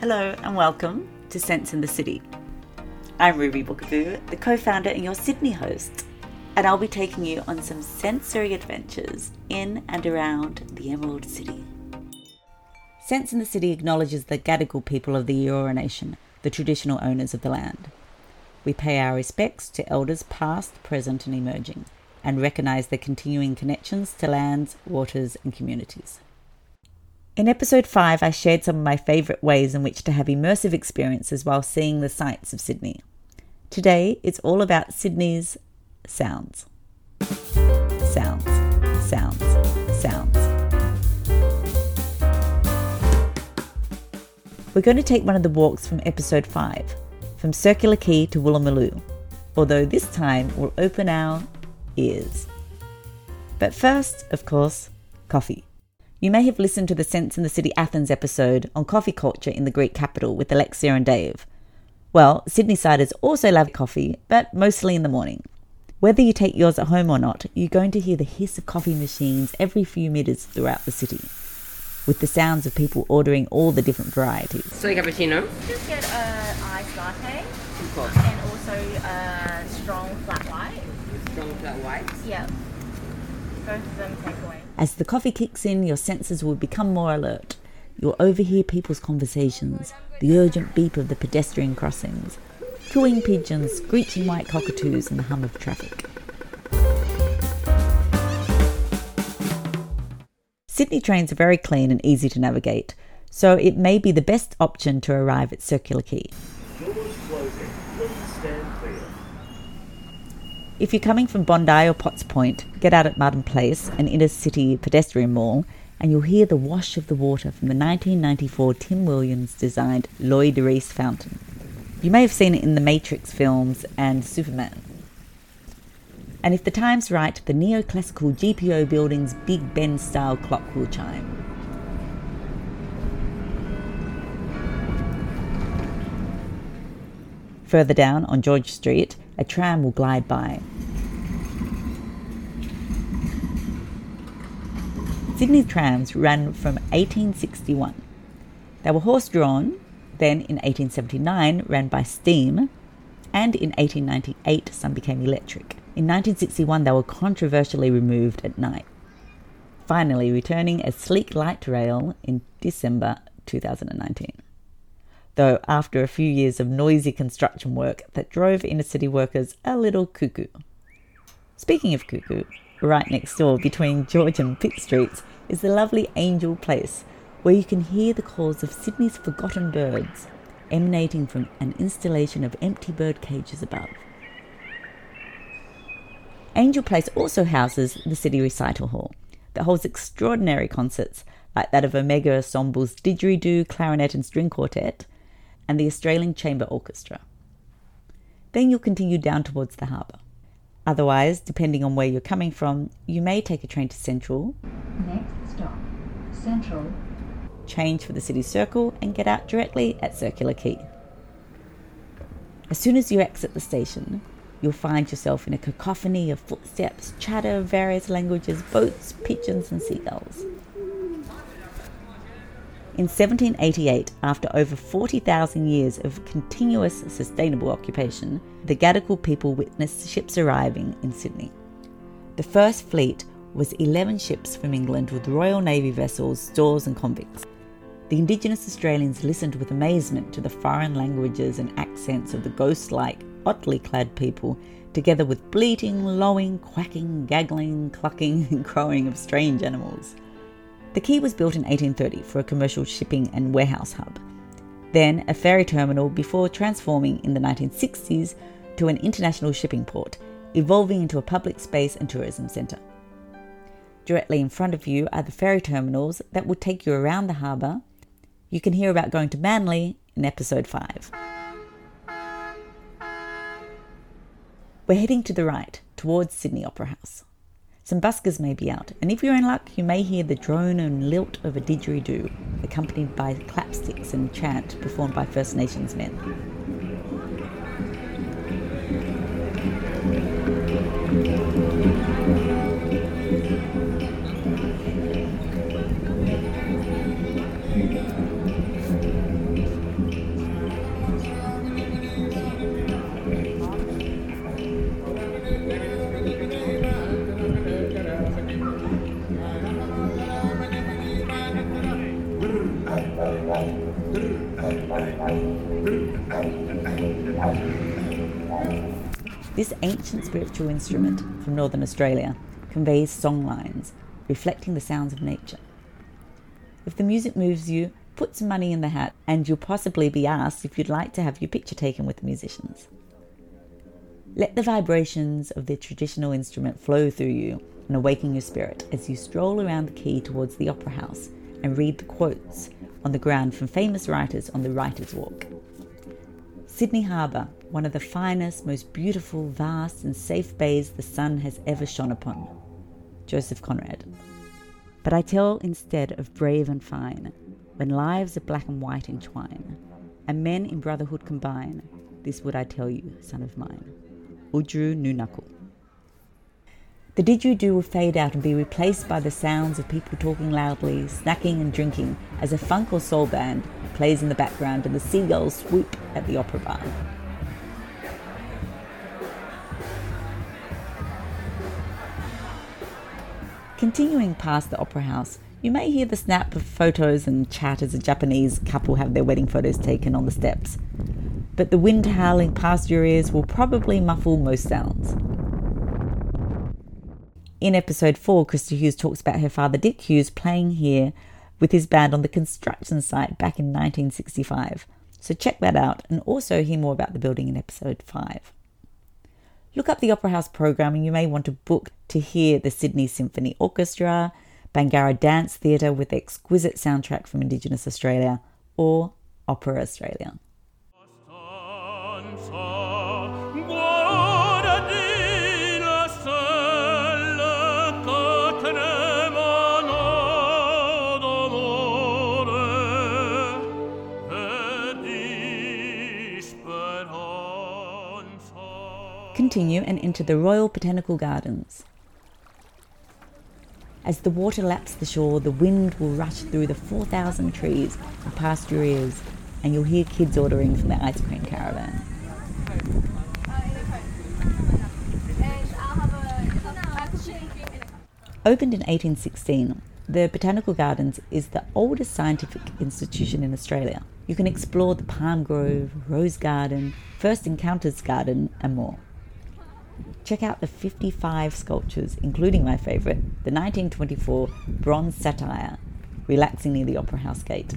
Hello and welcome to Sense in the City. I'm Ruby Boukabou, the co founder and your Sydney host, and I'll be taking you on some sensory adventures in and around the Emerald City. Sense in the City acknowledges the Gadigal people of the Eora Nation, the traditional owners of the land. We pay our respects to elders past, present, and emerging, and recognise their continuing connections to lands, waters, and communities. In episode 5, I shared some of my favourite ways in which to have immersive experiences while seeing the sights of Sydney. Today, it's all about Sydney's sounds. Sounds, sounds, sounds. We're going to take one of the walks from episode 5, from Circular Quay to Woolloomooloo, although this time we'll open our ears. But first, of course, coffee. You may have listened to the Sense in the City Athens episode on coffee culture in the Greek capital with Alexia and Dave. Well, Sydney siders also love coffee, but mostly in the morning. Whether you take yours at home or not, you're going to hear the hiss of coffee machines every few metres throughout the city, with the sounds of people ordering all the different varieties. Soy cappuccino. Just get a iced latte Of course. and also a strong flat white. Strong flat white. Yep. As the coffee kicks in, your senses will become more alert. You'll overhear people's conversations, the urgent beep of the pedestrian crossings, cooing pigeons, screeching white cockatoos, and the hum of traffic. Sydney trains are very clean and easy to navigate, so it may be the best option to arrive at Circular Quay. Doors closing. Please stand clear. If you're coming from Bondi or Potts Point, get out at Martin Place, an inner city pedestrian mall, and you'll hear the wash of the water from the 1994 Tim Williams designed Lloyd Rees fountain. You may have seen it in the Matrix films and Superman. And if the time's right, the neoclassical GPO building's Big Ben style clock will chime. Further down on George Street, a tram will glide by. Sydney trams ran from 1861. They were horse drawn, then in 1879 ran by steam, and in 1898 some became electric. In 1961 they were controversially removed at night, finally returning as sleek light rail in December 2019 though after a few years of noisy construction work that drove inner city workers a little cuckoo. Speaking of cuckoo, right next door between George and Pitt Streets is the lovely Angel Place, where you can hear the calls of Sydney's forgotten birds emanating from an installation of empty bird cages above. Angel Place also houses the City Recital Hall that holds extraordinary concerts like that of Omega Ensemble's Didgeridoo, Clarinet and String Quartet, and the Australian Chamber Orchestra. Then you'll continue down towards the harbour. Otherwise, depending on where you're coming from, you may take a train to Central, Next stop, Central. change for the city circle, and get out directly at Circular Quay. As soon as you exit the station, you'll find yourself in a cacophony of footsteps, chatter of various languages, boats, pigeons, and seagulls. In 1788, after over 40,000 years of continuous sustainable occupation, the Gadigal people witnessed ships arriving in Sydney. The first fleet was 11 ships from England with Royal Navy vessels, stores, and convicts. The Indigenous Australians listened with amazement to the foreign languages and accents of the ghost like, oddly clad people, together with bleating, lowing, quacking, gaggling, clucking, and crowing of strange animals. The quay was built in 1830 for a commercial shipping and warehouse hub, then a ferry terminal before transforming in the 1960s to an international shipping port, evolving into a public space and tourism centre. Directly in front of you are the ferry terminals that will take you around the harbour. You can hear about going to Manly in episode 5. We're heading to the right, towards Sydney Opera House. Some buskers may be out, and if you're in luck, you may hear the drone and lilt of a didgeridoo, accompanied by clapsticks and chant performed by First Nations men. Ancient spiritual instrument from northern Australia conveys song lines reflecting the sounds of nature. If the music moves you, put some money in the hat and you'll possibly be asked if you'd like to have your picture taken with the musicians. Let the vibrations of the traditional instrument flow through you and awaken your spirit as you stroll around the quay towards the Opera House and read the quotes on the ground from famous writers on the Writer's Walk. Sydney Harbour, one of the finest, most beautiful, vast, and safe bays the sun has ever shone upon. Joseph Conrad. But I tell instead of brave and fine, when lives of black and white entwine, and men in brotherhood combine, this would I tell you, son of mine. Oodgeroo Noonuccal. The didgeridoo will fade out and be replaced by the sounds of people talking loudly, snacking and drinking as a funk or soul band plays in the background and the seagulls swoop at the opera bar. Continuing past the opera house, you may hear the snap of photos and chat as a Japanese couple have their wedding photos taken on the steps. But the wind howling past your ears will probably muffle most sounds. In episode 4, Krista Hughes talks about her father Dick Hughes playing here with his band on the construction site back in 1965. So check that out and also hear more about the building in episode 5. Look up the Opera House program and you may want to book to hear the Sydney Symphony Orchestra, Bangarra Dance Theatre with exquisite soundtrack from Indigenous Australia, or Opera Australia. Continue and enter the Royal Botanical Gardens. As the water laps the shore, the wind will rush through the 4,000 trees and past your ears, and you'll hear kids ordering from the ice cream caravan. Opened in 1816, the Botanical Gardens is the oldest scientific institution in Australia. You can explore the Palm Grove, Rose Garden, First Encounters Garden, and more. Check out the 55 sculptures, including my favourite, the 1924 bronze satyr, relaxing near the Opera House gate.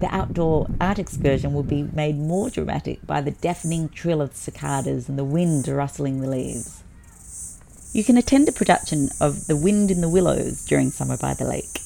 The outdoor art excursion will be made more dramatic by the deafening trill of cicadas and the wind rustling the leaves. You can attend a production of The Wind in the Willows during Summer by the Lake.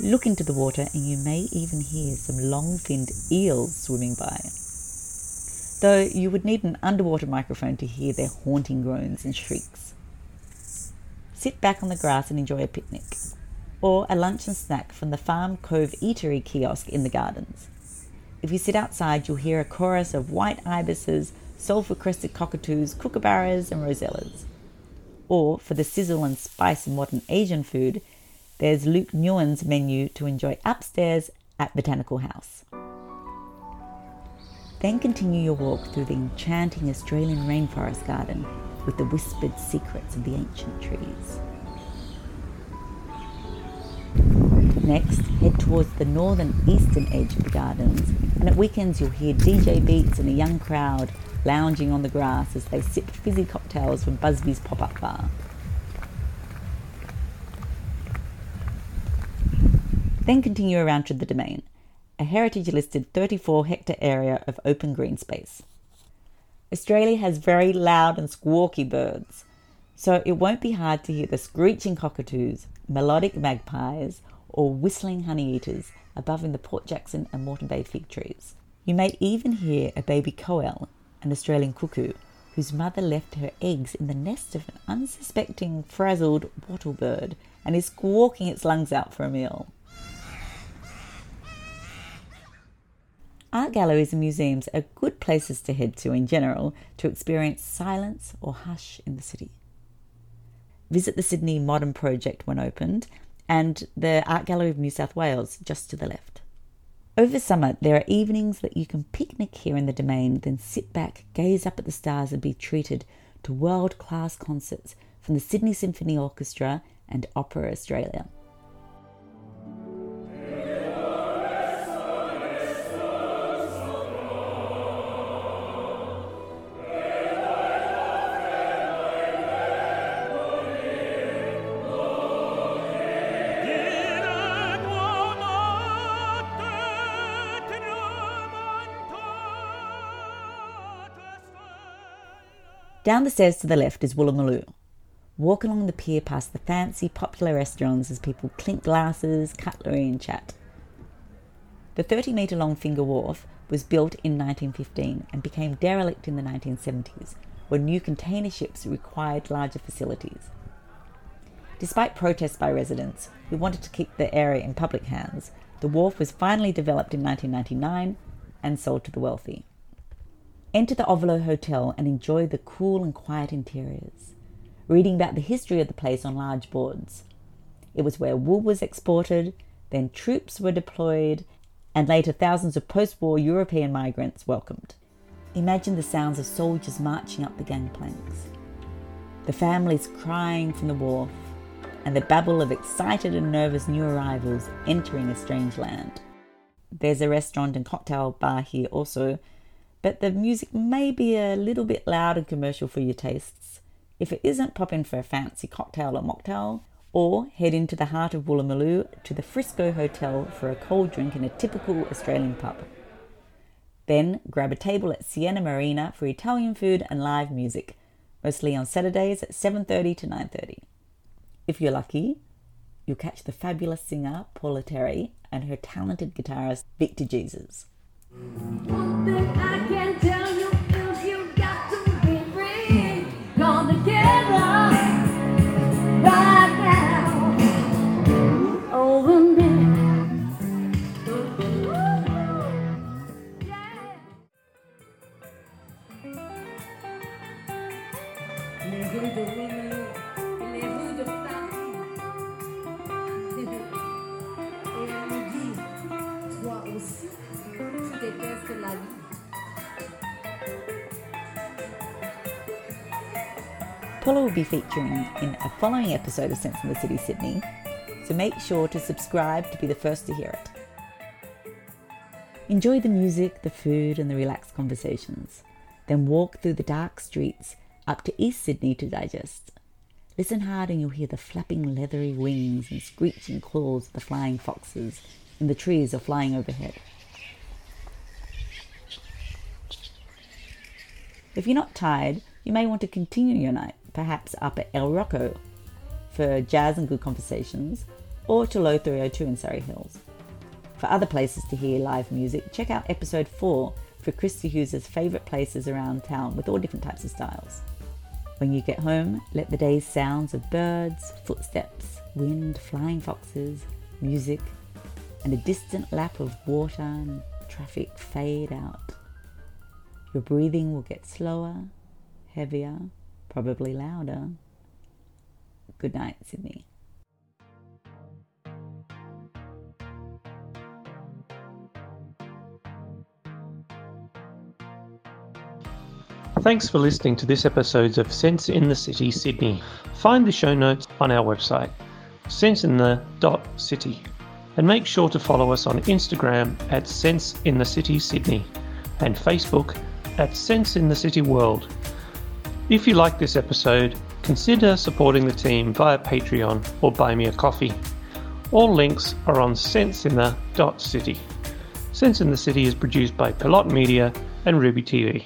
Look into the water and you may even hear some long finned eels swimming by though you would need an underwater microphone to hear their haunting groans and shrieks. Sit back on the grass and enjoy a picnic, or a lunch and snack from the Farm Cove Eatery kiosk in the gardens. If you sit outside, you'll hear a chorus of white ibises, sulphur crested cockatoos, kookaburras, and rosellas. Or, for the sizzle and spice of modern Asian food, there's Luke Nguyen's menu to enjoy upstairs at Botanical House. Then continue your walk through the enchanting Australian rainforest garden with the whispered secrets of the ancient trees. Next, head towards the northern eastern edge of the gardens, and at weekends you'll hear DJ beats and a young crowd lounging on the grass as they sip fizzy cocktails from Busby's pop up bar. Then continue around to the domain, a heritage listed 34 hectare area of open green space. Australia has very loud and squawky birds, so it won't be hard to hear the screeching cockatoos, melodic magpies, or whistling honeyeaters above in the Port Jackson and Moreton Bay fig trees. You may even hear a baby koel, an Australian cuckoo, whose mother left her eggs in the nest of an unsuspecting, frazzled wattle bird and is squawking its lungs out for a meal. Art galleries and museums are good places to head to in general to experience silence or hush in the city. Visit the Sydney Modern Project when opened and the Art Gallery of New South Wales just to the left. Over summer, there are evenings that you can picnic here in the domain, then sit back, gaze up at the stars, and be treated to world class concerts from the Sydney Symphony Orchestra and Opera Australia. Down the stairs to the left is Woolloomooloo. Walk along the pier past the fancy, popular restaurants as people clink glasses, cutlery, and chat. The 30 metre long Finger Wharf was built in 1915 and became derelict in the 1970s when new container ships required larger facilities. Despite protests by residents who wanted to keep the area in public hands, the wharf was finally developed in 1999 and sold to the wealthy. Enter the Ovolo Hotel and enjoy the cool and quiet interiors reading about the history of the place on large boards. It was where wool was exported, then troops were deployed, and later thousands of post war European migrants welcomed. Imagine the sounds of soldiers marching up the gangplanks, the families crying from the wharf, and the babble of excited and nervous new arrivals entering a strange land. There's a restaurant and cocktail bar here also, but the music may be a little bit loud and commercial for your tastes. If it isn't, pop in for a fancy cocktail or mocktail, or head into the heart of Woolloomooloo to the Frisco Hotel for a cold drink in a typical Australian pub. Then grab a table at Sienna Marina for Italian food and live music, mostly on Saturdays at 7:30 to 9:30. If you're lucky, you'll catch the fabulous singer Paula Terry and her talented guitarist Victor Jesus. Paula will be featuring in a following episode of Sense in the City Sydney, so make sure to subscribe to be the first to hear it. Enjoy the music, the food, and the relaxed conversations. Then walk through the dark streets up to East Sydney to digest. Listen hard and you'll hear the flapping leathery wings and screeching claws of the flying foxes in the trees or flying overhead. If you're not tired, you may want to continue your night, perhaps up at El Rocco for jazz and good conversations, or to Low 302 in Surry Hills. For other places to hear live music, check out episode 4 for Christy Hughes' favourite places around town with all different types of styles. When you get home, let the day's sounds of birds, footsteps, wind, flying foxes, music, and a distant lap of water and traffic fade out. Your breathing will get slower, heavier, probably louder. Good night, Sydney. Thanks for listening to this episode of Sense in the City Sydney. Find the show notes on our website, senseinthe.city, and make sure to follow us on Instagram at Sense in the City Sydney and Facebook at Sense in the City World. If you like this episode, consider supporting the team via Patreon or buy me a coffee. All links are on senseinthe.city. Sense in the City is produced by Pilot Media and Ruby TV.